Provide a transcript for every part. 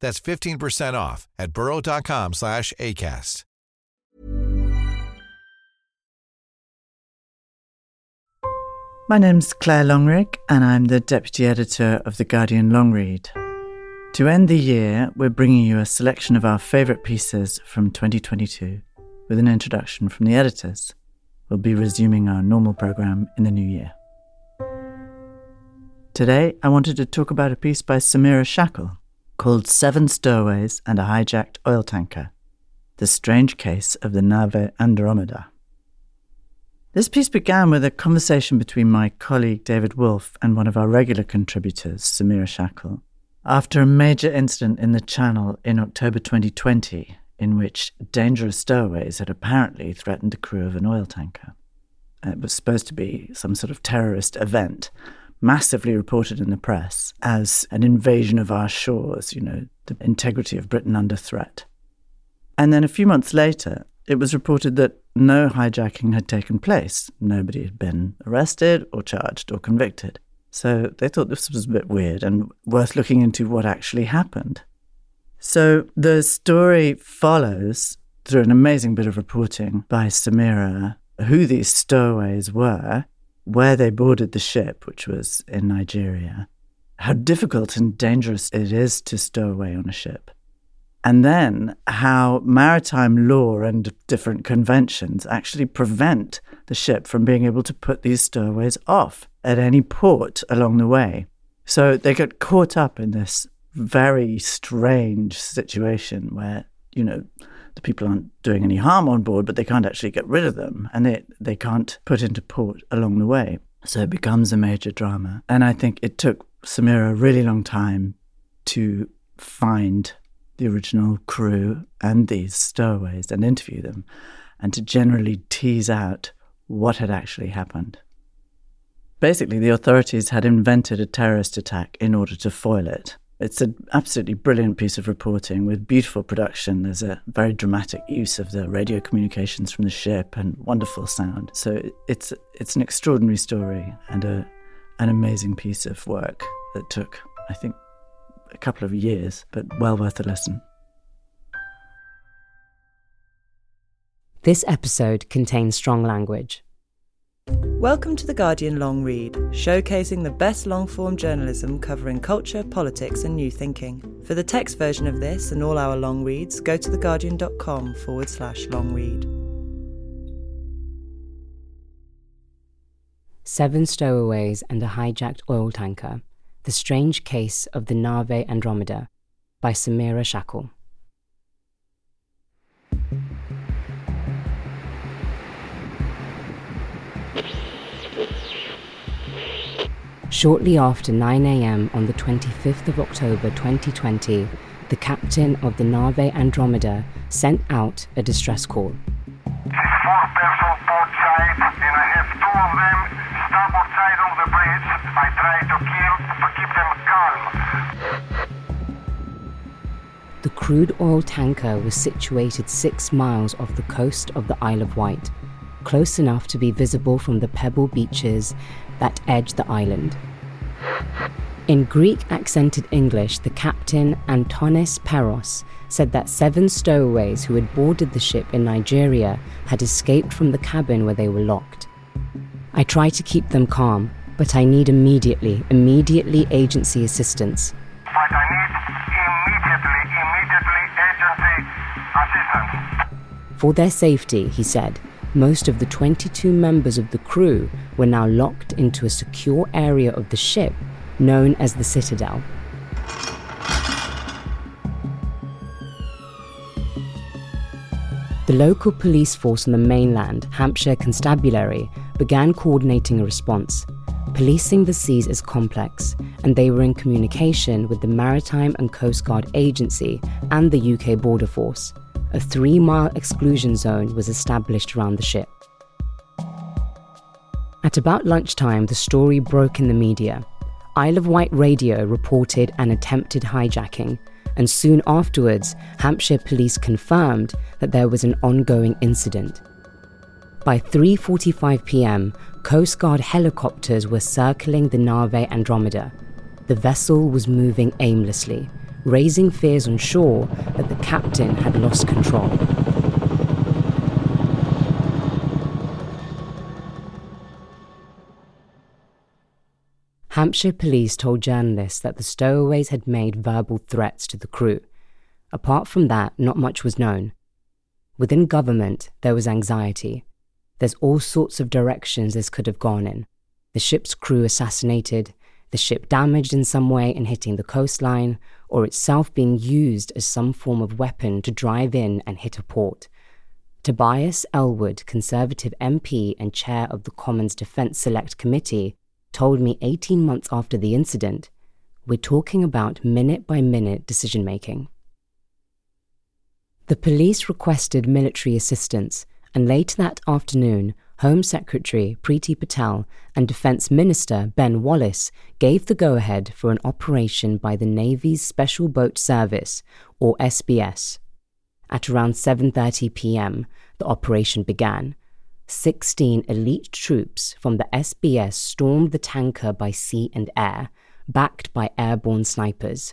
That's 15% off at burrow.com slash ACAST. My name's Claire Longrigg, and I'm the Deputy Editor of The Guardian Long Read. To end the year, we're bringing you a selection of our favourite pieces from 2022 with an introduction from the editors. We'll be resuming our normal programme in the new year. Today, I wanted to talk about a piece by Samira Shackle called Seven Stowaways and a Hijacked Oil Tanker The Strange Case of the Nave Andromeda. This piece began with a conversation between my colleague David Wolf and one of our regular contributors, Samira Shackle, after a major incident in the Channel in October 2020 in which dangerous stowaways had apparently threatened the crew of an oil tanker. It was supposed to be some sort of terrorist event, massively reported in the press as an invasion of our shores, you know, the integrity of Britain under threat. And then a few months later, it was reported that no hijacking had taken place. Nobody had been arrested or charged or convicted. So they thought this was a bit weird and worth looking into what actually happened. So the story follows through an amazing bit of reporting by Samira who these stowaways were, where they boarded the ship, which was in Nigeria, how difficult and dangerous it is to stow away on a ship, and then how maritime law and different conventions actually prevent the ship from being able to put these stowaways off at any port along the way. So they get caught up in this very strange situation where, you know, the people aren't doing any harm on board, but they can't actually get rid of them and they, they can't put into port along the way. So it becomes a major drama. And I think it took Samira a really long time to find the original crew and these stowaways and interview them and to generally tease out what had actually happened. Basically, the authorities had invented a terrorist attack in order to foil it. It's an absolutely brilliant piece of reporting with beautiful production. There's a very dramatic use of the radio communications from the ship and wonderful sound. So it's it's an extraordinary story and a an amazing piece of work that took, I think, a couple of years, but well worth a listen. This episode contains strong language. Welcome to The Guardian Long Read, showcasing the best long form journalism covering culture, politics, and new thinking. For the text version of this and all our long reads, go to theguardian.com forward slash long read. Seven Stowaways and a Hijacked Oil Tanker The Strange Case of the Nave Andromeda by Samira Shackle. Shortly after 9 am on the 25th of October 2020, the captain of the Nave Andromeda sent out a distress call. Four side, and I have two of them starboard side the bridge. I try to kill to keep them calm. The crude oil tanker was situated six miles off the coast of the Isle of Wight, close enough to be visible from the pebble beaches that edge the island. In Greek accented English, the captain, Antonis Peros, said that seven stowaways who had boarded the ship in Nigeria had escaped from the cabin where they were locked. I try to keep them calm, but I need immediately, immediately agency assistance. But I need immediately, immediately For their safety, he said, most of the 22 members of the crew were now locked into a secure area of the ship known as the Citadel. The local police force on the mainland, Hampshire Constabulary, began coordinating a response. Policing the seas is complex, and they were in communication with the Maritime and Coast Guard Agency and the UK Border Force. A three mile exclusion zone was established around the ship. At about lunchtime, the story broke in the media. Isle of Wight Radio reported an attempted hijacking, and soon afterwards, Hampshire police confirmed that there was an ongoing incident. By 3:45 p.m., Coast Guard helicopters were circling the Nave Andromeda. The vessel was moving aimlessly, raising fears on shore that the captain had lost control. Hampshire police told journalists that the stowaways had made verbal threats to the crew. Apart from that, not much was known. Within government, there was anxiety. There's all sorts of directions this could have gone in. The ship's crew assassinated, the ship damaged in some way and hitting the coastline, or itself being used as some form of weapon to drive in and hit a port. Tobias Ellwood, Conservative MP and chair of the Commons Defence Select Committee, told me 18 months after the incident, we're talking about minute by minute decision making. The police requested military assistance, and later that afternoon, Home Secretary Priti Patel and Defence Minister Ben Wallace gave the go ahead for an operation by the Navy's Special Boat Service, or SBS. At around 7:30 p.m., the operation began 16 elite troops from the SBS stormed the tanker by sea and air, backed by airborne snipers.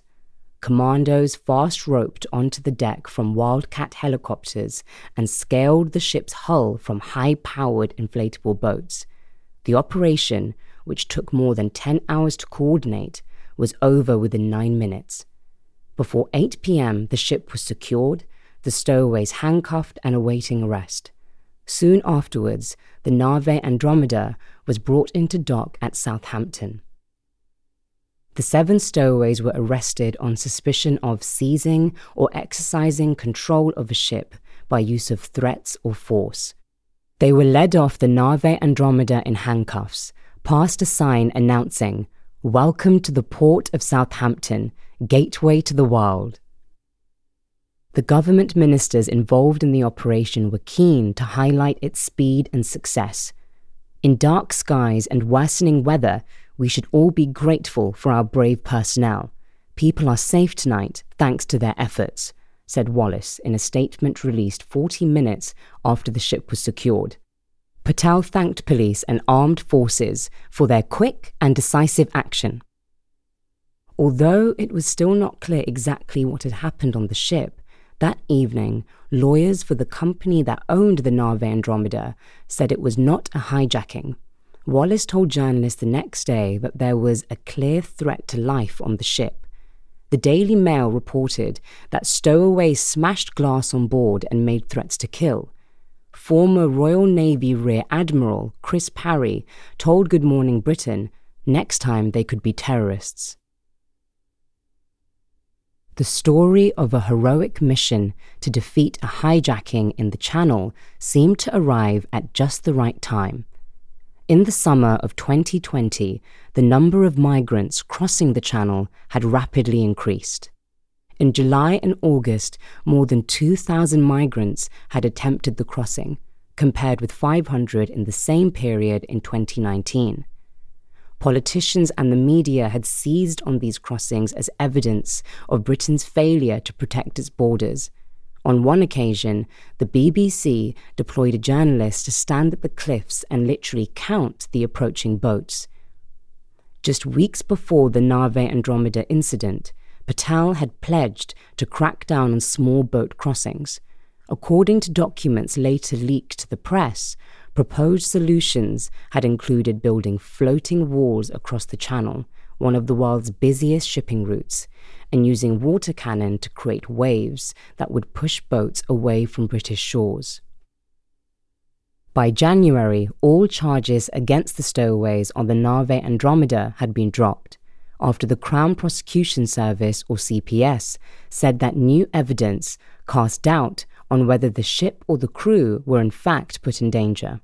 Commandos fast roped onto the deck from Wildcat helicopters and scaled the ship's hull from high powered inflatable boats. The operation, which took more than 10 hours to coordinate, was over within nine minutes. Before 8 p.m., the ship was secured, the stowaways handcuffed and awaiting arrest. Soon afterwards, the Nave Andromeda was brought into dock at Southampton. The seven stowaways were arrested on suspicion of seizing or exercising control of a ship by use of threats or force. They were led off the Nave Andromeda in handcuffs, past a sign announcing, Welcome to the port of Southampton, gateway to the world. The government ministers involved in the operation were keen to highlight its speed and success. In dark skies and worsening weather, we should all be grateful for our brave personnel. People are safe tonight thanks to their efforts, said Wallace in a statement released 40 minutes after the ship was secured. Patel thanked police and armed forces for their quick and decisive action. Although it was still not clear exactly what had happened on the ship, that evening, lawyers for the company that owned the Nave Andromeda said it was not a hijacking. Wallace told journalists the next day that there was a clear threat to life on the ship. The Daily Mail reported that stowaways smashed glass on board and made threats to kill. Former Royal Navy Rear Admiral Chris Parry told Good Morning Britain next time they could be terrorists. The story of a heroic mission to defeat a hijacking in the Channel seemed to arrive at just the right time. In the summer of 2020, the number of migrants crossing the Channel had rapidly increased. In July and August, more than 2,000 migrants had attempted the crossing, compared with 500 in the same period in 2019 politicians and the media had seized on these crossings as evidence of Britain's failure to protect its borders. On one occasion, the BBC deployed a journalist to stand at the cliffs and literally count the approaching boats. Just weeks before the Nave Andromeda incident, Patel had pledged to crack down on small boat crossings. According to documents later leaked to the press, Proposed solutions had included building floating walls across the channel, one of the world's busiest shipping routes, and using water cannon to create waves that would push boats away from British shores. By January, all charges against the stowaways on the Nave Andromeda had been dropped after the Crown Prosecution Service, or CPS, said that new evidence cast doubt on whether the ship or the crew were in fact put in danger.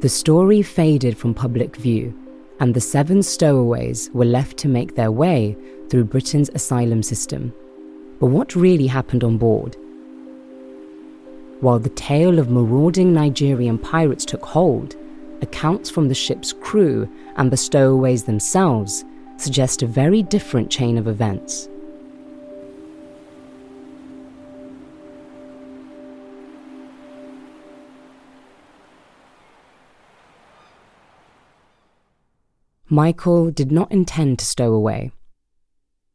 The story faded from public view, and the seven stowaways were left to make their way through Britain's asylum system. But what really happened on board? While the tale of marauding Nigerian pirates took hold, accounts from the ship's crew and the stowaways themselves suggest a very different chain of events. Michael did not intend to stow away.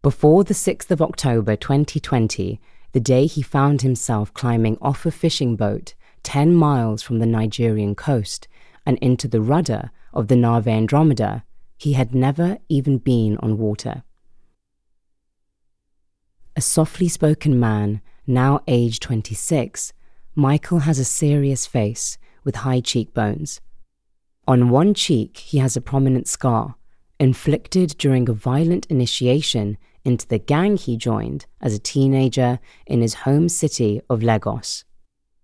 Before the 6th of October 2020, the day he found himself climbing off a fishing boat 10 miles from the Nigerian coast and into the rudder of the Nave Andromeda, he had never even been on water. A softly spoken man, now aged 26, Michael has a serious face with high cheekbones. On one cheek, he has a prominent scar, inflicted during a violent initiation into the gang he joined as a teenager in his home city of Lagos.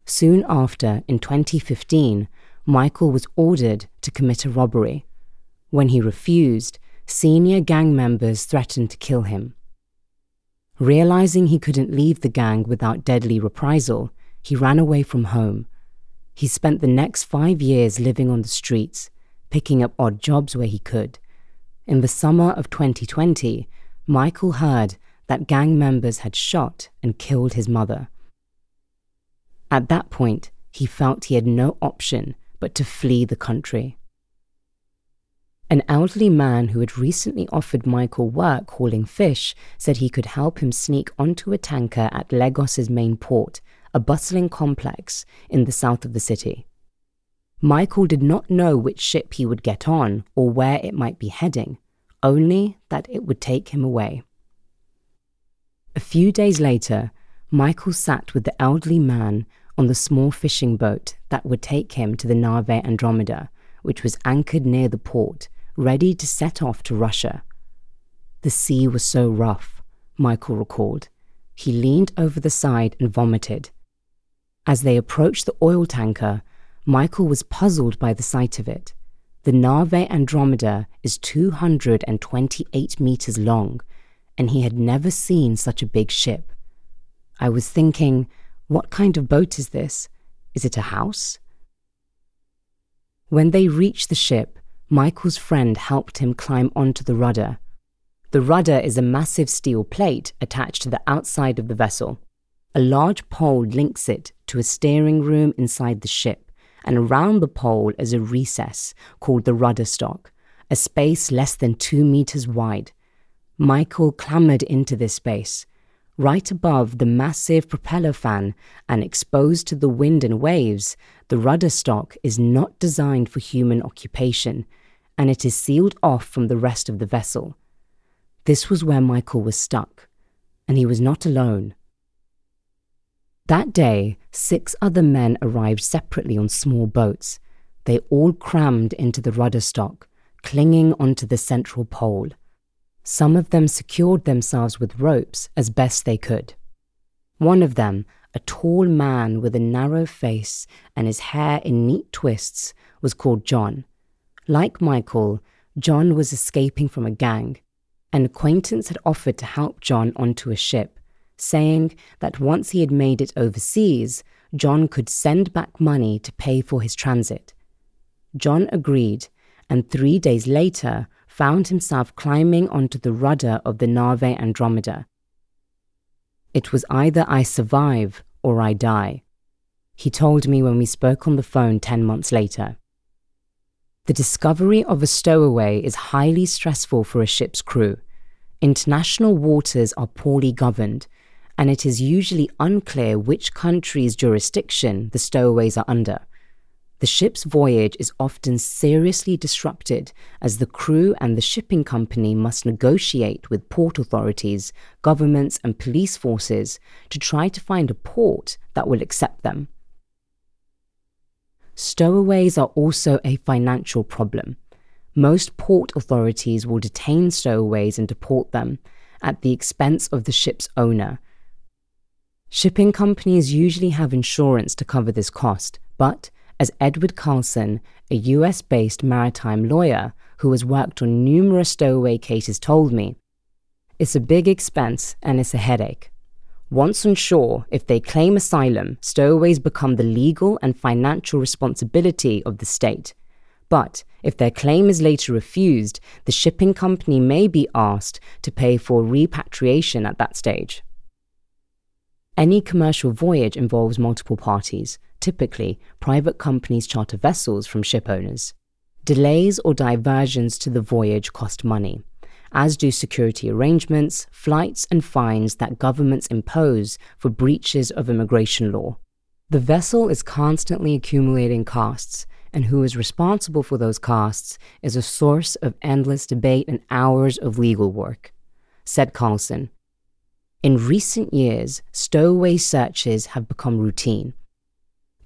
Soon after, in 2015, Michael was ordered to commit a robbery. When he refused, senior gang members threatened to kill him. Realizing he couldn't leave the gang without deadly reprisal, he ran away from home. He spent the next five years living on the streets, picking up odd jobs where he could. In the summer of 2020, Michael heard that gang members had shot and killed his mother. At that point, he felt he had no option but to flee the country. An elderly man who had recently offered Michael work hauling fish said he could help him sneak onto a tanker at Lagos's main port, a bustling complex in the south of the city. Michael did not know which ship he would get on or where it might be heading, only that it would take him away. A few days later, Michael sat with the elderly man on the small fishing boat that would take him to the Nave Andromeda, which was anchored near the port, ready to set off to Russia. The sea was so rough, Michael recalled. He leaned over the side and vomited. As they approached the oil tanker, Michael was puzzled by the sight of it. The Nave Andromeda is 228 meters long, and he had never seen such a big ship. I was thinking, what kind of boat is this? Is it a house? When they reached the ship, Michael's friend helped him climb onto the rudder. The rudder is a massive steel plate attached to the outside of the vessel. A large pole links it to a steering room inside the ship and around the pole is a recess called the rudder stock, a space less than two meters wide. Michael clambered into this space. Right above the massive propeller fan and exposed to the wind and waves, the rudder stock is not designed for human occupation, and it is sealed off from the rest of the vessel. This was where Michael was stuck, and he was not alone. That day, six other men arrived separately on small boats. They all crammed into the rudder stock, clinging onto the central pole. Some of them secured themselves with ropes as best they could. One of them, a tall man with a narrow face and his hair in neat twists, was called John. Like Michael, John was escaping from a gang. An acquaintance had offered to help John onto a ship, saying that once he had made it overseas, John could send back money to pay for his transit. John agreed, and three days later found himself climbing onto the rudder of the Nave Andromeda. It was either I survive or I die, he told me when we spoke on the phone 10 months later. The discovery of a stowaway is highly stressful for a ship's crew. International waters are poorly governed, and it is usually unclear which country's jurisdiction the stowaways are under. The ship's voyage is often seriously disrupted as the crew and the shipping company must negotiate with port authorities, governments, and police forces to try to find a port that will accept them. Stowaways are also a financial problem. Most port authorities will detain stowaways and deport them at the expense of the ship's owner. Shipping companies usually have insurance to cover this cost, but as Edward Carlson, a US based maritime lawyer who has worked on numerous stowaway cases, told me, it's a big expense and it's a headache. Once on shore, if they claim asylum, stowaways become the legal and financial responsibility of the state. But if their claim is later refused, the shipping company may be asked to pay for repatriation at that stage. Any commercial voyage involves multiple parties, typically private companies charter vessels from ship owners. Delays or diversions to the voyage cost money, as do security arrangements, flights, and fines that governments impose for breaches of immigration law. The vessel is constantly accumulating costs, and who is responsible for those costs is a source of endless debate and hours of legal work, said Carlson. In recent years, stowaway searches have become routine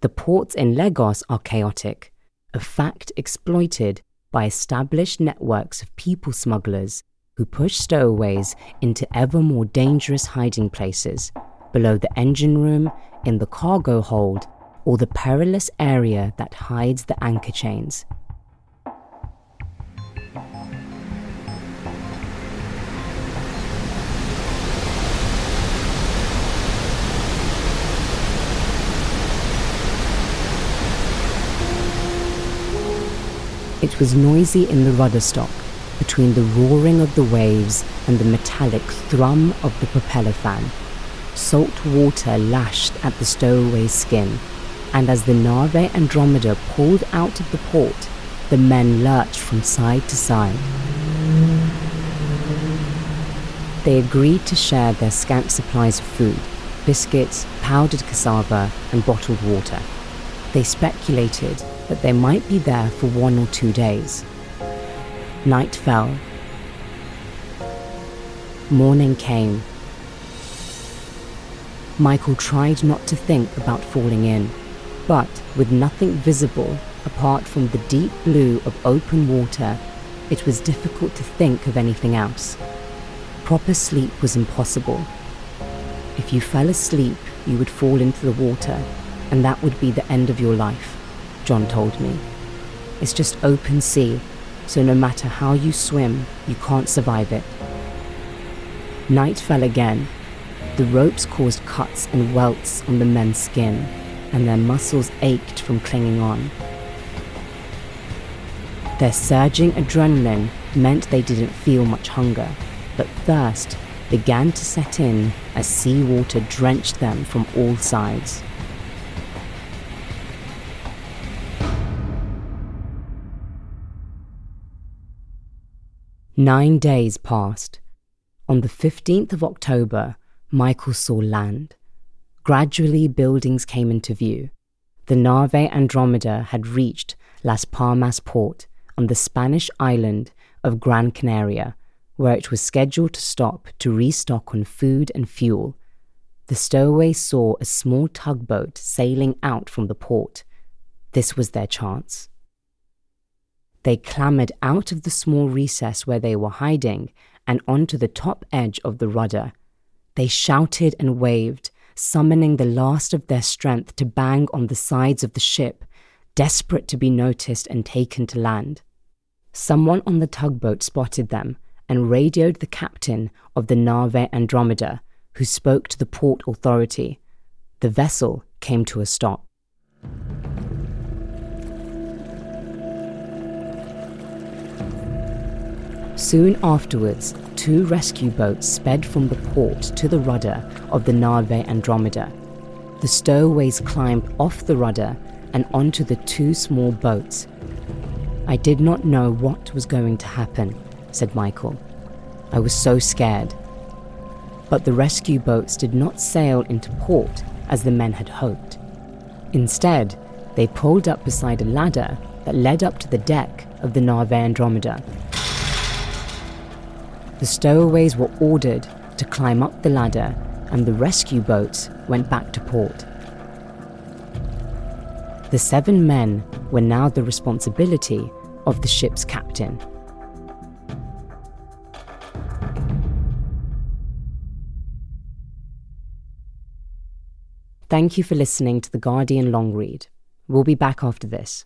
the ports in Lagos are chaotic, a fact exploited by established networks of people smugglers who push stowaways into ever more dangerous hiding places below the engine room, in the cargo hold, or the perilous area that hides the anchor chains. It was noisy in the rudder stock, between the roaring of the waves and the metallic thrum of the propeller fan. Salt water lashed at the stowaway's skin, and as the Nave Andromeda pulled out of the port, the men lurched from side to side. They agreed to share their scant supplies of food biscuits, powdered cassava, and bottled water. They speculated that they might be there for one or two days. Night fell. Morning came. Michael tried not to think about falling in, but with nothing visible apart from the deep blue of open water, it was difficult to think of anything else. Proper sleep was impossible. If you fell asleep, you would fall into the water, and that would be the end of your life. John told me. It's just open sea, so no matter how you swim, you can't survive it. Night fell again. The ropes caused cuts and welts on the men's skin, and their muscles ached from clinging on. Their surging adrenaline meant they didn't feel much hunger, but thirst began to set in as seawater drenched them from all sides. Nine days passed. On the 15th of October, Michael saw land. Gradually, buildings came into view. The Nave Andromeda had reached Las Palmas port on the Spanish island of Gran Canaria, where it was scheduled to stop to restock on food and fuel. The stowaway saw a small tugboat sailing out from the port. This was their chance. They clambered out of the small recess where they were hiding and onto the top edge of the rudder. They shouted and waved, summoning the last of their strength to bang on the sides of the ship, desperate to be noticed and taken to land. Someone on the tugboat spotted them and radioed the captain of the Nave Andromeda, who spoke to the port authority. The vessel came to a stop. Soon afterwards, two rescue boats sped from the port to the rudder of the Nave Andromeda. The stowaways climbed off the rudder and onto the two small boats. I did not know what was going to happen, said Michael. I was so scared. But the rescue boats did not sail into port as the men had hoped. Instead, they pulled up beside a ladder that led up to the deck of the Nave Andromeda. The stowaways were ordered to climb up the ladder, and the rescue boats went back to port. The seven men were now the responsibility of the ship's captain. Thank you for listening to the Guardian long read. We'll be back after this.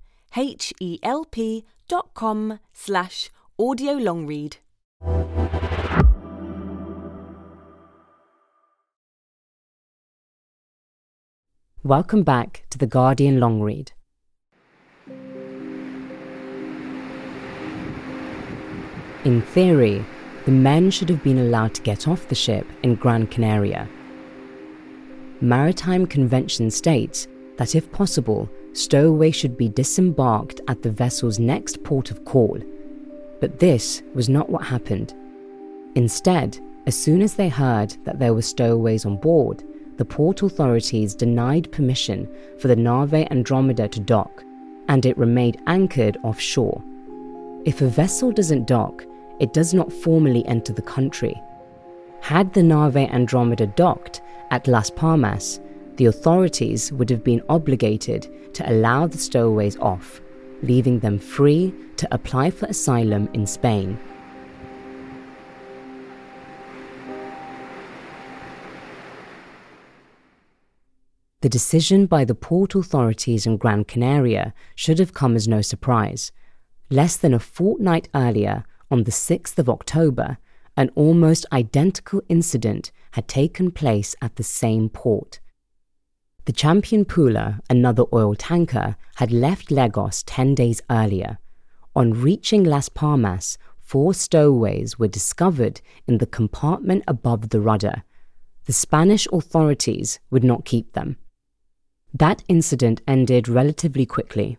H-E-L-P dot com slash audiolongread. Welcome back to the Guardian long read. In theory, the men should have been allowed to get off the ship in Gran Canaria. Maritime convention states that if possible, stowaways should be disembarked at the vessel's next port of call. But this was not what happened. Instead, as soon as they heard that there were stowaways on board, the port authorities denied permission for the Nave Andromeda to dock, and it remained anchored offshore. If a vessel doesn't dock, it does not formally enter the country. Had the Nave Andromeda docked at Las Palmas, the authorities would have been obligated to allow the stowaways off, leaving them free to apply for asylum in Spain. The decision by the port authorities in Gran Canaria should have come as no surprise. Less than a fortnight earlier, on the 6th of October, an almost identical incident had taken place at the same port. The Champion Pula, another oil tanker, had left Lagos 10 days earlier. On reaching Las Palmas, four stowaways were discovered in the compartment above the rudder. The Spanish authorities would not keep them. That incident ended relatively quickly.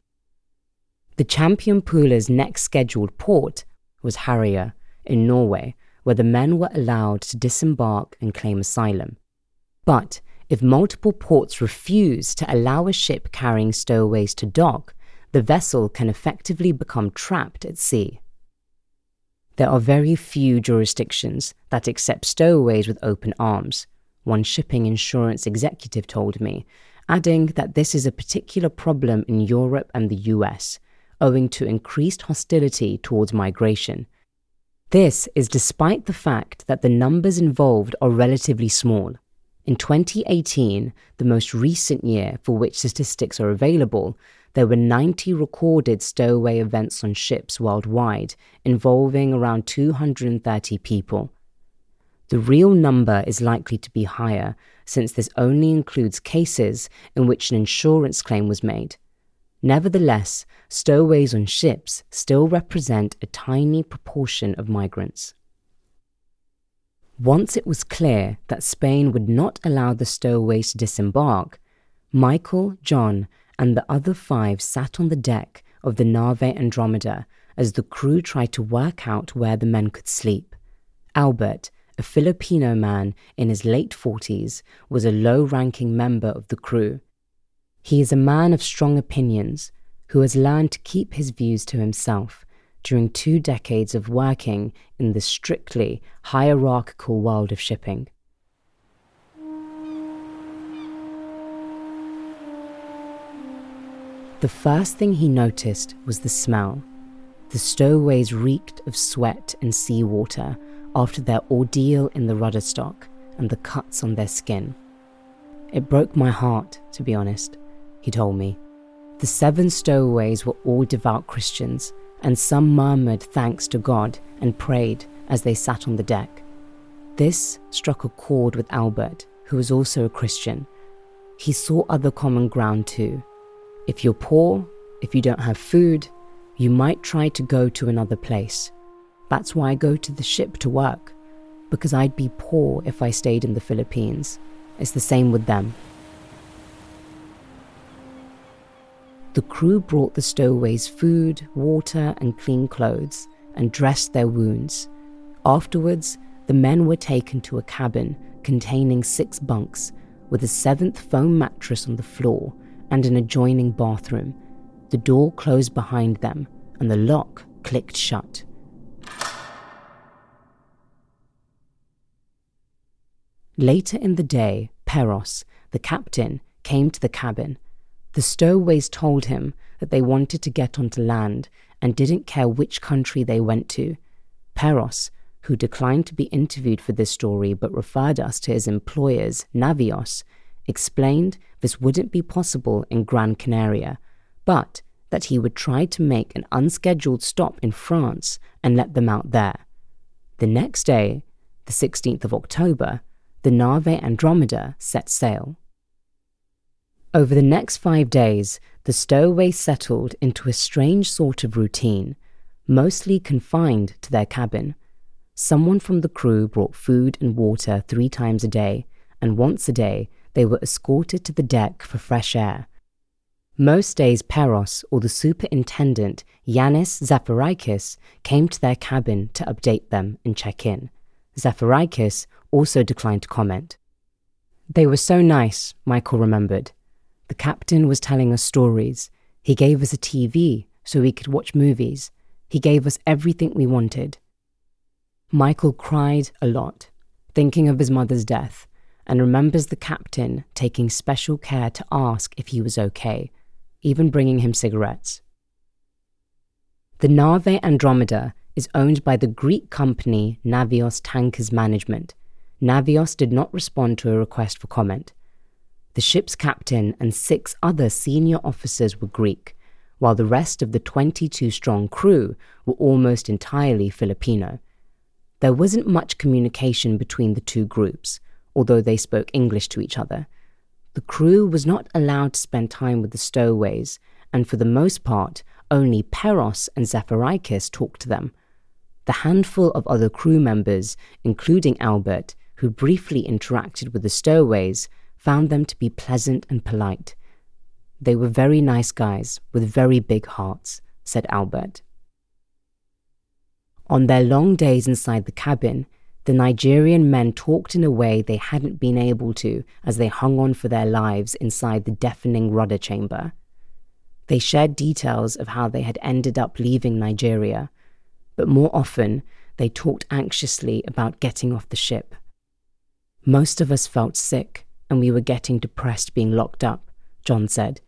The Champion Pula's next scheduled port was Harrier in Norway, where the men were allowed to disembark and claim asylum. But if multiple ports refuse to allow a ship carrying stowaways to dock, the vessel can effectively become trapped at sea. There are very few jurisdictions that accept stowaways with open arms, one shipping insurance executive told me, adding that this is a particular problem in Europe and the US, owing to increased hostility towards migration. This is despite the fact that the numbers involved are relatively small. In 2018, the most recent year for which statistics are available, there were 90 recorded stowaway events on ships worldwide involving around 230 people. The real number is likely to be higher since this only includes cases in which an insurance claim was made. Nevertheless, stowaways on ships still represent a tiny proportion of migrants. Once it was clear that Spain would not allow the stowaways to disembark, Michael, John, and the other five sat on the deck of the Nave Andromeda as the crew tried to work out where the men could sleep. Albert, a Filipino man in his late 40s, was a low ranking member of the crew. He is a man of strong opinions who has learned to keep his views to himself during two decades of working in the strictly hierarchical world of shipping. The first thing he noticed was the smell. The stowaways reeked of sweat and seawater after their ordeal in the rudder stock and the cuts on their skin. It broke my heart, to be honest, he told me. The seven stowaways were all devout Christians, and some murmured thanks to God and prayed as they sat on the deck. This struck a chord with Albert, who was also a Christian. He saw other common ground too. If you're poor, if you don't have food, you might try to go to another place. That's why I go to the ship to work, because I'd be poor if I stayed in the Philippines. It's the same with them. The crew brought the stowaways food, water, and clean clothes and dressed their wounds. Afterwards, the men were taken to a cabin containing six bunks with a seventh foam mattress on the floor and an adjoining bathroom. The door closed behind them and the lock clicked shut. Later in the day, Peros, the captain, came to the cabin the stowaways told him that they wanted to get onto land and didn't care which country they went to. Peros, who declined to be interviewed for this story but referred us to his employers, Navios, explained this wouldn't be possible in Gran Canaria, but that he would try to make an unscheduled stop in France and let them out there. The next day, the 16th of October, the Nave Andromeda set sail. Over the next five days, the stowaways settled into a strange sort of routine, mostly confined to their cabin. Someone from the crew brought food and water three times a day, and once a day they were escorted to the deck for fresh air. Most days, Peros or the superintendent, Yanis Zafarakis, came to their cabin to update them and check in. Zafarakis also declined to comment. They were so nice, Michael remembered. The captain was telling us stories. He gave us a TV so we could watch movies. He gave us everything we wanted. Michael cried a lot, thinking of his mother's death, and remembers the captain taking special care to ask if he was okay, even bringing him cigarettes. The Nave Andromeda is owned by the Greek company Navios Tankers Management. Navios did not respond to a request for comment. The ship's captain and six other senior officers were Greek, while the rest of the 22 strong crew were almost entirely Filipino. There wasn't much communication between the two groups, although they spoke English to each other. The crew was not allowed to spend time with the stowaways, and for the most part, only Peros and Zafarakis talked to them. The handful of other crew members, including Albert, who briefly interacted with the stowaways, found them to be pleasant and polite. They were very nice guys with very big hearts, said Albert. On their long days inside the cabin, the Nigerian men talked in a way they hadn't been able to as they hung on for their lives inside the deafening rudder chamber. They shared details of how they had ended up leaving Nigeria, but more often they talked anxiously about getting off the ship. Most of us felt sick and we were getting depressed being locked up, John said.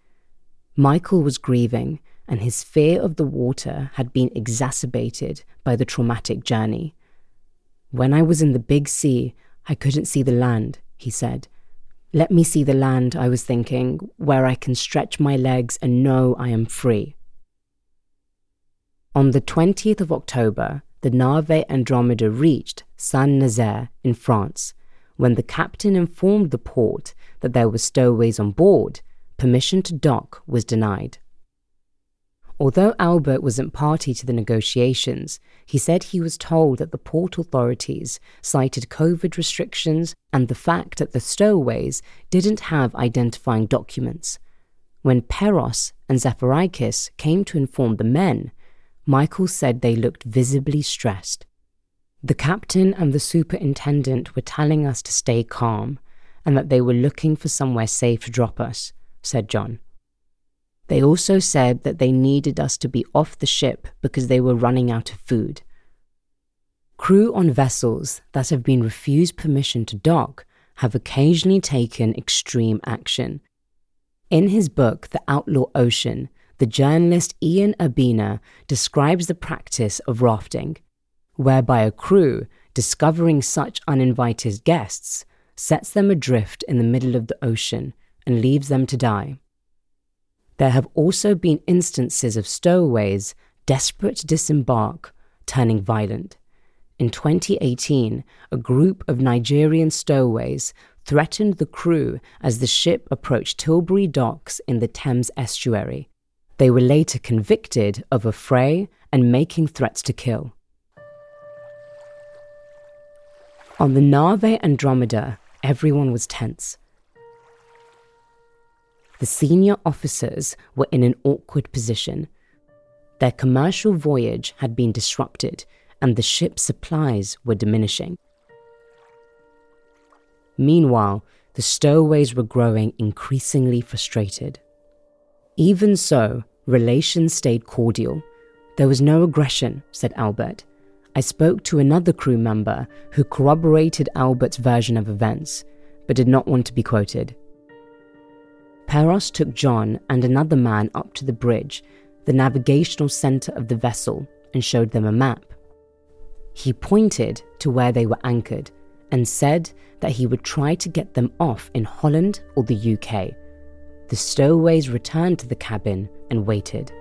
Michael was grieving, and his fear of the water had been exacerbated by the traumatic journey. When I was in the big sea, I couldn't see the land, he said. Let me see the land, I was thinking, where I can stretch my legs and know I am free. On the 20th of October, the Nave Andromeda reached Saint Nazaire in France. When the captain informed the port that there were stowaways on board, permission to dock was denied. Although Albert wasn't party to the negotiations, he said he was told that the port authorities cited COVID restrictions and the fact that the stowaways didn't have identifying documents. When Peros and Zafarakis came to inform the men, Michael said they looked visibly stressed. The captain and the superintendent were telling us to stay calm and that they were looking for somewhere safe to drop us, said John. They also said that they needed us to be off the ship because they were running out of food. Crew on vessels that have been refused permission to dock have occasionally taken extreme action. In his book, The Outlaw Ocean, the journalist Ian Urbina describes the practice of rafting, whereby a crew, discovering such uninvited guests, sets them adrift in the middle of the ocean and leaves them to die. There have also been instances of stowaways desperate to disembark, turning violent. In 2018, a group of Nigerian stowaways threatened the crew as the ship approached Tilbury docks in the Thames estuary. They were later convicted of affray and making threats to kill. On the Nave Andromeda, everyone was tense. The senior officers were in an awkward position. Their commercial voyage had been disrupted, and the ship's supplies were diminishing. Meanwhile, the stowaways were growing increasingly frustrated. Even so, relations stayed cordial. There was no aggression, said Albert. I spoke to another crew member who corroborated Albert's version of events, but did not want to be quoted. Peros took John and another man up to the bridge, the navigational center of the vessel, and showed them a map. He pointed to where they were anchored and said that he would try to get them off in Holland or the UK. The stowaways returned to the cabin and waited.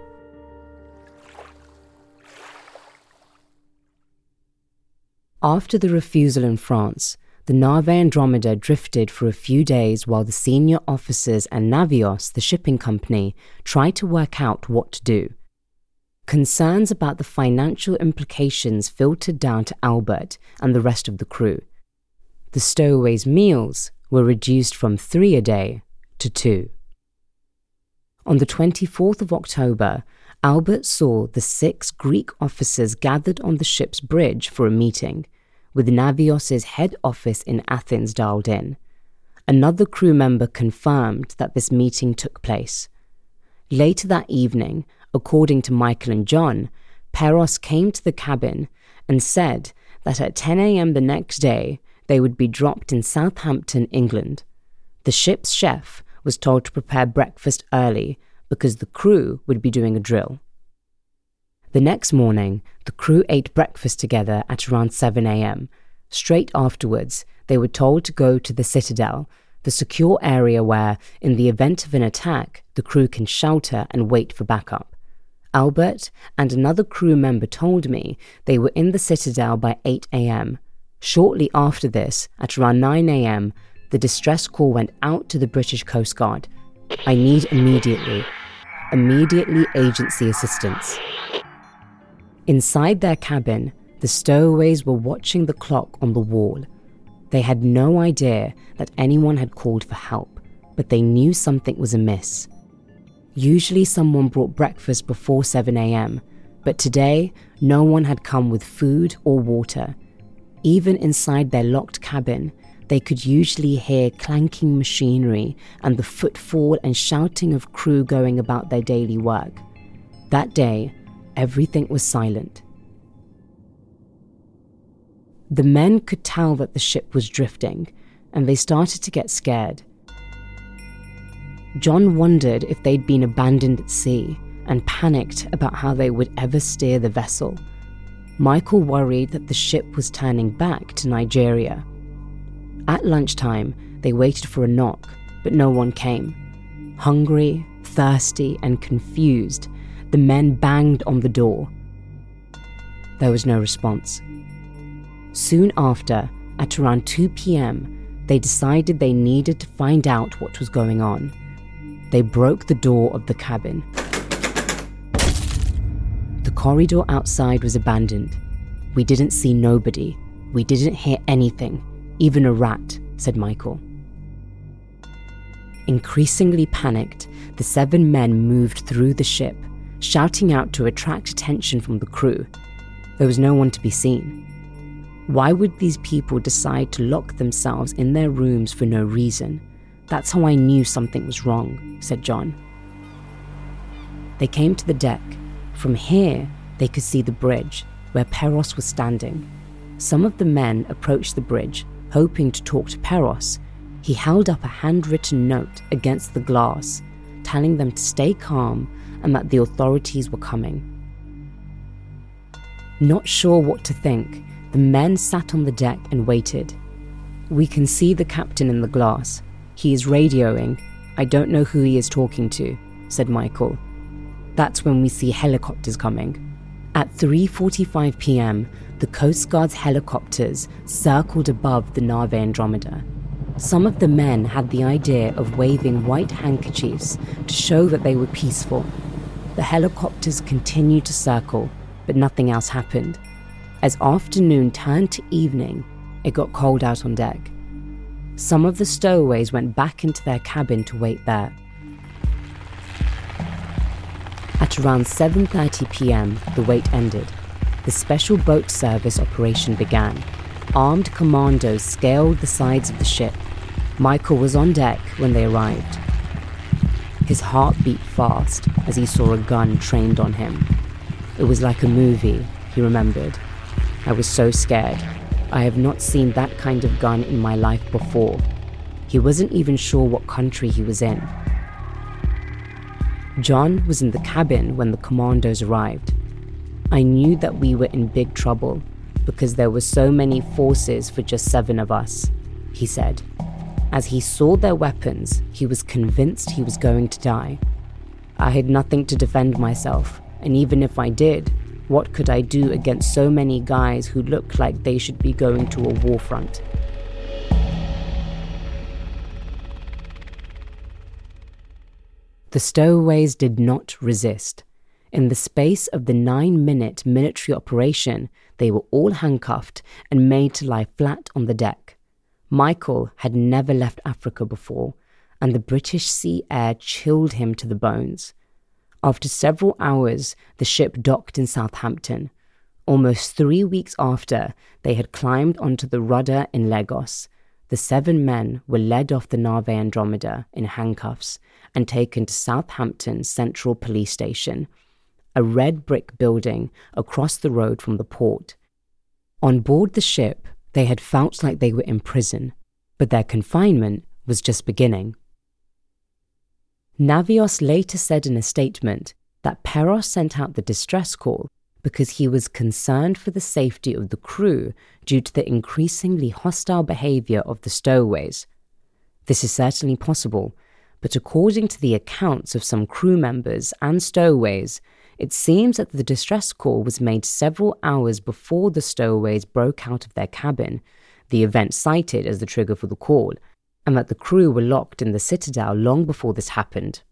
After the refusal in France, the Nave Andromeda drifted for a few days while the senior officers and Navios, the shipping company, tried to work out what to do. Concerns about the financial implications filtered down to Albert and the rest of the crew. The stowaways' meals were reduced from three a day to two. On the 24th of October, Albert saw the six Greek officers gathered on the ship's bridge for a meeting with Navios's head office in Athens dialed in. Another crew member confirmed that this meeting took place. Later that evening, according to Michael and John, Peros came to the cabin and said that at 10 a.m. the next day, they would be dropped in Southampton, England. The ship's chef was told to prepare breakfast early because the crew would be doing a drill. The next morning, the crew ate breakfast together at around 7 a.m. Straight afterwards, they were told to go to the Citadel, the secure area where, in the event of an attack, the crew can shelter and wait for backup. Albert and another crew member told me they were in the Citadel by 8 a.m. Shortly after this, at around 9 a.m., the distress call went out to the British Coast Guard. I need immediately, immediately agency assistance. Inside their cabin, the stowaways were watching the clock on the wall. They had no idea that anyone had called for help, but they knew something was amiss. Usually, someone brought breakfast before 7 a.m., but today, no one had come with food or water. Even inside their locked cabin, they could usually hear clanking machinery and the footfall and shouting of crew going about their daily work. That day, everything was silent. The men could tell that the ship was drifting, and they started to get scared. John wondered if they'd been abandoned at sea and panicked about how they would ever steer the vessel. Michael worried that the ship was turning back to Nigeria. At lunchtime, They waited for a knock, but no one came. Hungry, thirsty, and confused, the men banged on the door. There was no response. Soon after, at around 2 pm, they decided they needed to find out what was going on. They broke the door of the cabin. The corridor outside was abandoned. We didn't see nobody. We didn't hear anything, even a rat, said Michael. Increasingly panicked, the seven men moved through the ship, shouting out to attract attention from the crew. There was no one to be seen. Why would these people decide to lock themselves in their rooms for no reason? That's how I knew something was wrong, said John. They came to the deck. From here, they could see the bridge, where Peros was standing. Some of the men approached the bridge, hoping to talk to Peros. He held up a handwritten note against the glass, telling them to stay calm and that the authorities were coming. Not sure what to think, the men sat on the deck and waited. We can see the captain in the glass. He is radioing. I don't know who he is talking to, said Michael. That's when we see helicopters coming. At 3:45 p.m., the Coast Guard's helicopters circled above the Nave Andromeda. Some of the men had the idea of waving white handkerchiefs to show that they were peaceful. The helicopters continued to circle, but nothing else happened. As afternoon turned to evening, it got cold out on deck. Some of the stowaways went back into their cabin to wait there. At around 7:30 p.m., the wait ended. The special boat service operation began. Armed commandos scaled the sides of the ship. Michael was on deck when they arrived. His heart beat fast as he saw a gun trained on him. It was like a movie, he remembered. I was so scared. I have not seen that kind of gun in my life before. He wasn't even sure what country he was in. John was in the cabin when the commandos arrived. I knew that we were in big trouble because there were so many forces for just seven of us, he said. As he saw their weapons, he was convinced he was going to die. I had nothing to defend myself, and even if I did, what could I do against so many guys who looked like they should be going to a war front? The stowaways did not resist. In the space of the nine minute military operation, they were all handcuffed and made to lie flat on the deck. Michael had never left Africa before, and the British sea air chilled him to the bones. After several hours, the ship docked in Southampton. Almost three weeks after, they had climbed onto the rudder in Lagos. The seven men were led off the Nave Andromeda in handcuffs and taken to Southampton Central Police Station, a red brick building across the road from the port. On board the ship, they had felt like they were in prison, but their confinement was just beginning. Navios later said in a statement that Peros sent out the distress call because he was concerned for the safety of the crew due to the increasingly hostile behavior of the stowaways. This is certainly possible, but according to the accounts of some crew members and stowaways, it seems that the distress call was made several hours before the stowaways broke out of their cabin, the event cited as the trigger for the call, and that the crew were locked in the citadel long before this happened.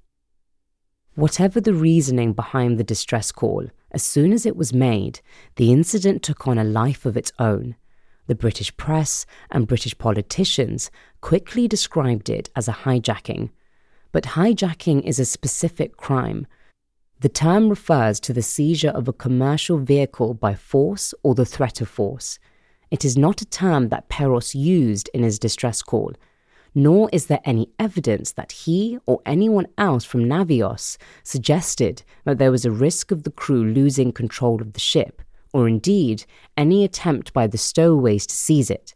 Whatever the reasoning behind the distress call, as soon as it was made, the incident took on a life of its own. The British press and British politicians quickly described it as a hijacking. But hijacking is a specific crime. The term refers to the seizure of a commercial vehicle by force or the threat of force. It is not a term that Peros used in his distress call, nor is there any evidence that he or anyone else from Navios suggested that there was a risk of the crew losing control of the ship, or indeed any attempt by the stowaways to seize it.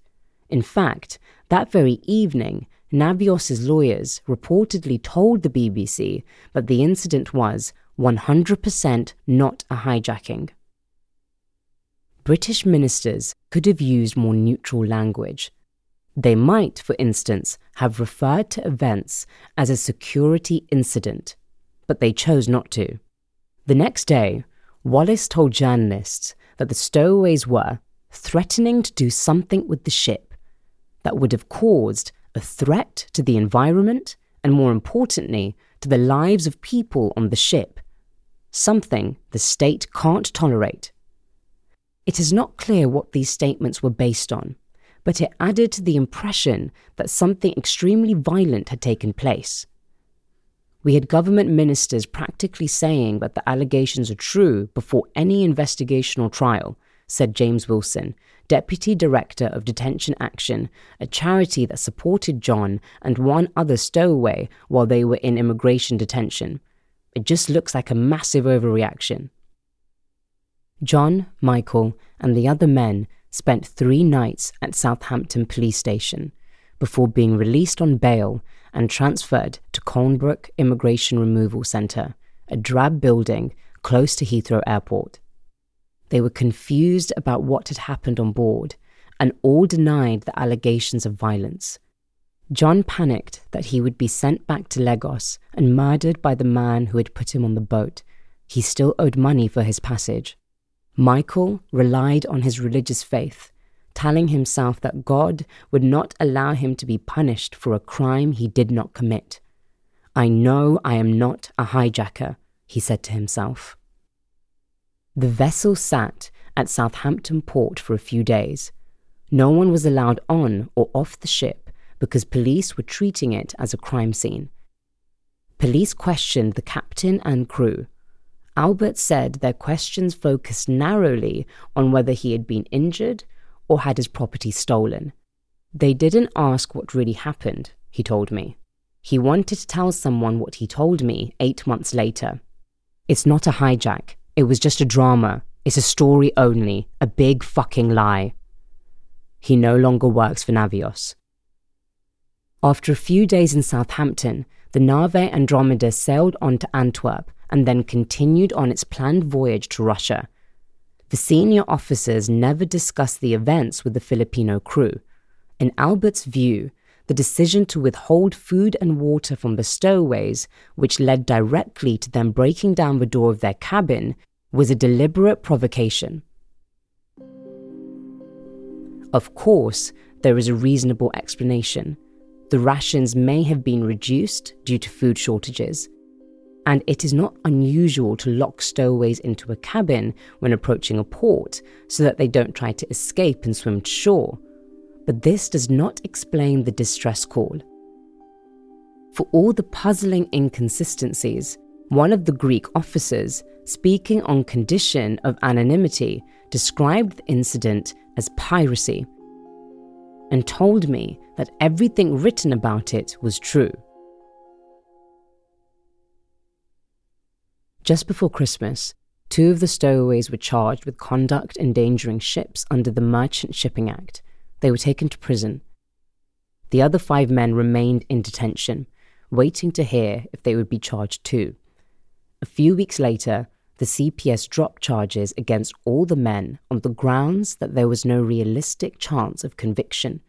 In fact, that very evening, Navios's lawyers reportedly told the BBC that the incident was 100% not a hijacking. British ministers could have used more neutral language, They might, for instance, have referred to events as a security incident, but they chose not to. The next day, Wallace told journalists that the stowaways were threatening to do something with the ship that would have caused a threat to the environment and, more importantly, to the lives of people on the ship, something the state can't tolerate. It is not clear what these statements were based on, but it added to the impression that something extremely violent had taken place. We had government ministers practically saying that the allegations are true before any investigation or trial, said James Wilson, Deputy Director of Detention Action, a charity that supported John and one other stowaway while they were in immigration detention. It just looks like a massive overreaction. John, Michael, and the other men spent three nights at Southampton Police Station before being released on bail and transferred to Colnbrook Immigration Removal Centre, a drab building close to Heathrow Airport. They were confused about what had happened on board and all denied the allegations of violence. John panicked that he would be sent back to Lagos and murdered by the man who had put him on the boat. He still owed money for his passage. Michael relied on his religious faith telling himself that God would not allow him to be punished for a crime he did not commit. I know I am not a hijacker, he said to himself. The vessel sat at Southampton port for a few days. No one was allowed on or off the ship because police were treating it as a crime scene. Police questioned the captain and crew. Albert said their questions focused narrowly on whether he had been injured or had his property stolen. They didn't ask what really happened, he told me. He wanted to tell someone what he told me eight months later. It's not a hijack. It was just a drama. It's a story only. A big fucking lie. He no longer works for Navios. After a few days in Southampton, the Nave Andromeda sailed on to Antwerp and then continued on its planned voyage to Russia, the senior officers never discussed the events with the Filipino crew. In Albert's view, the decision to withhold food and water from the stowaways, which led directly to them breaking down the door of their cabin, was a deliberate provocation. Of course, there is a reasonable explanation. The rations may have been reduced due to food shortages and it is not unusual to lock stowaways into a cabin when approaching a port so that they don't try to escape and swim to shore. But this does not explain the distress call. For all the puzzling inconsistencies, one of the Greek officers, speaking on condition of anonymity, described the incident as piracy and told me that everything written about it was true. Just before Christmas, two of the stowaways were charged with conduct endangering ships under the Merchant Shipping Act. They were taken to prison. The other five men remained in detention, waiting to hear if they would be charged too. A few weeks later, the CPS dropped charges against all the men on the grounds that there was no realistic chance of conviction.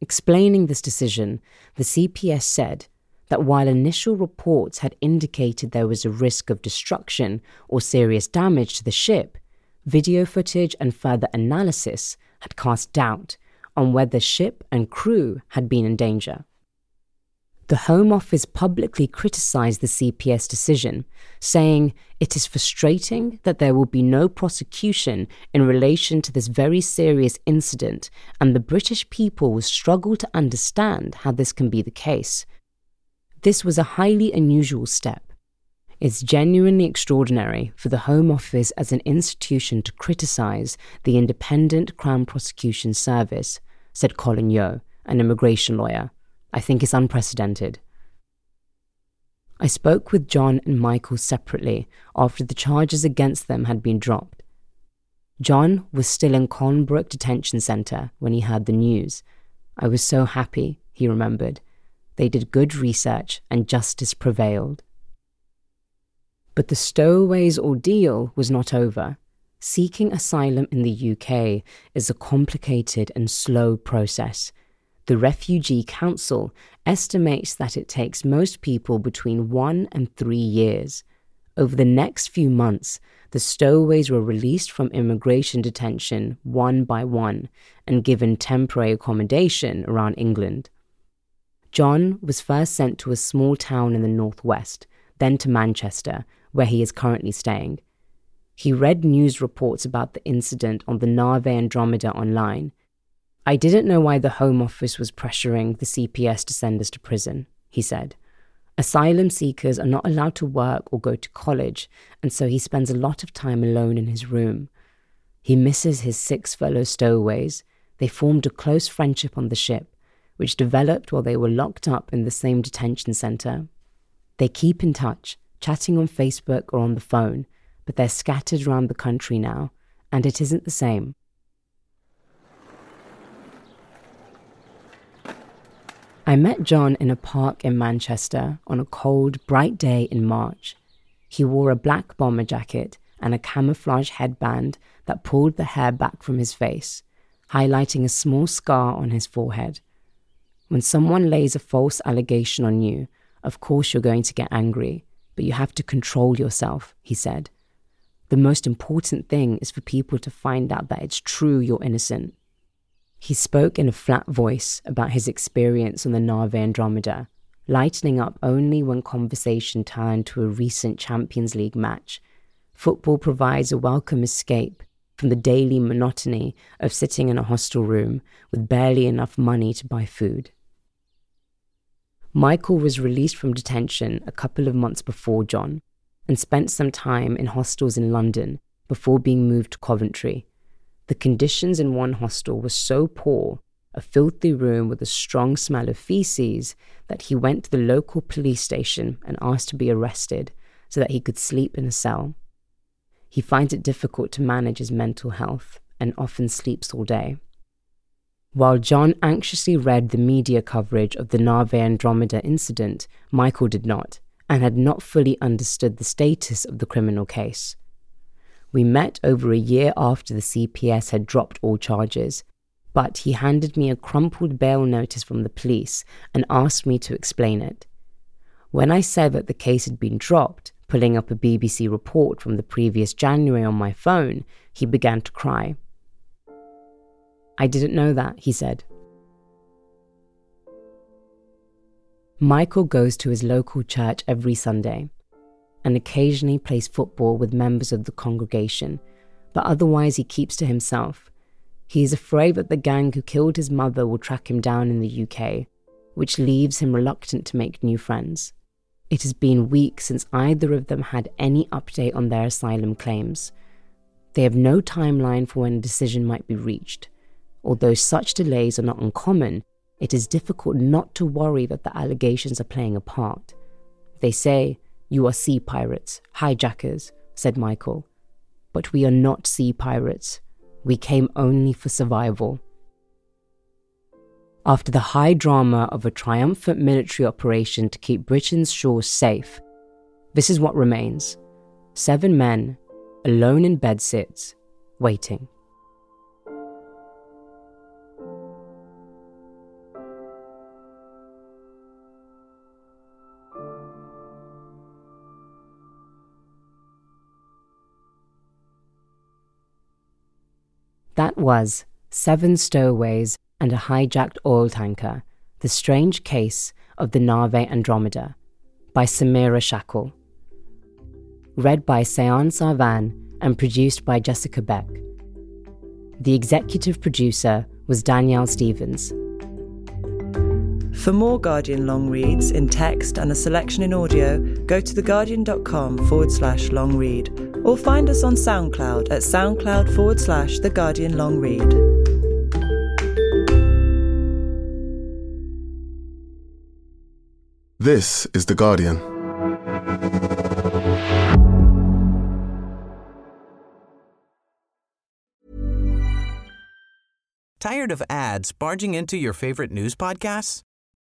Explaining this decision, the CPS said that while initial reports had indicated there was a risk of destruction or serious damage to the ship, video footage and further analysis had cast doubt on whether ship and crew had been in danger. The Home Office publicly criticised the CPS decision, saying it is frustrating that there will be no prosecution in relation to this very serious incident, and the British people will struggle to understand how this can be the case. This was a highly unusual step. It's genuinely extraordinary for the Home Office as an institution to criticise the Independent Crown Prosecution Service, said Colin Yeo, an immigration lawyer. I think it's unprecedented. I spoke with John and Michael separately after the charges against them had been dropped. John was still in Colnbrook Detention Centre when he heard the news. I was so happy, he remembered. They did good research and justice prevailed. But the stowaways' ordeal was not over. Seeking asylum in the UK is a complicated and slow process. The Refugee Council estimates that it takes most people between one and three years. Over the next few months, the stowaways were released from immigration detention one by one and given temporary accommodation around England. John was first sent to a small town in the northwest, then to Manchester, where he is currently staying. He read news reports about the incident on the Nave Andromeda online. I didn't know why the Home Office was pressuring the CPS to send us to prison, he said. Asylum seekers are not allowed to work or go to college, and so he spends a lot of time alone in his room. He misses his six fellow stowaways. They formed a close friendship on the ship, which developed while they were locked up in the same detention center. They keep in touch, chatting on Facebook or on the phone, but they're scattered around the country now, and it isn't the same. I met John in a park in Manchester on a cold, bright day in March. He wore a black bomber jacket and a camouflage headband that pulled the hair back from his face, highlighting a small scar on his forehead. When someone lays a false allegation on you, of course you're going to get angry, but you have to control yourself, he said. The most important thing is for people to find out that it's true you're innocent. He spoke in a flat voice about his experience on the Nave Andromeda, lightening up only when conversation turned to a recent Champions League match. Football provides a welcome escape from the daily monotony of sitting in a hostel room with barely enough money to buy food. Michael was released from detention a couple of months before John and spent some time in hostels in London before being moved to Coventry. The conditions in one hostel were so poor, a filthy room with a strong smell of feces, that he went to the local police station and asked to be arrested so that he could sleep in a cell. He finds it difficult to manage his mental health and often sleeps all day. While John anxiously read the media coverage of the Nave Andromeda incident, Michael did not and had not fully understood the status of the criminal case. We met over a year after the CPS had dropped all charges, but he handed me a crumpled bail notice from the police and asked me to explain it. When I said that the case had been dropped, pulling up a BBC report from the previous January on my phone, he began to cry. I didn't know that, he said. Michael goes to his local church every Sunday and occasionally plays football with members of the congregation, but otherwise he keeps to himself. He is afraid that the gang who killed his mother will track him down in the UK, which leaves him reluctant to make new friends. It has been weeks since either of them had any update on their asylum claims. They have no timeline for when a decision might be reached. Although such delays are not uncommon, it is difficult not to worry that the allegations are playing a part. They say, You are sea pirates, hijackers, said Michael. But we are not sea pirates. We came only for survival. After the high drama of a triumphant military operation to keep Britain's shores safe, this is what remains seven men, alone in bedsits, waiting. That was Seven Stowaways and a Hijacked Oil Tanker The Strange Case of the Nave Andromeda by Samira Shackle. Read by Sayan Sarvan and produced by Jessica Beck. The executive producer was Danielle Stevens. For more Guardian long reads in text and a selection in audio, go to theguardian.com forward slash long read or find us on SoundCloud at soundcloud forward slash The Guardian Long Read. This is The Guardian. Tired of ads barging into your favorite news podcasts?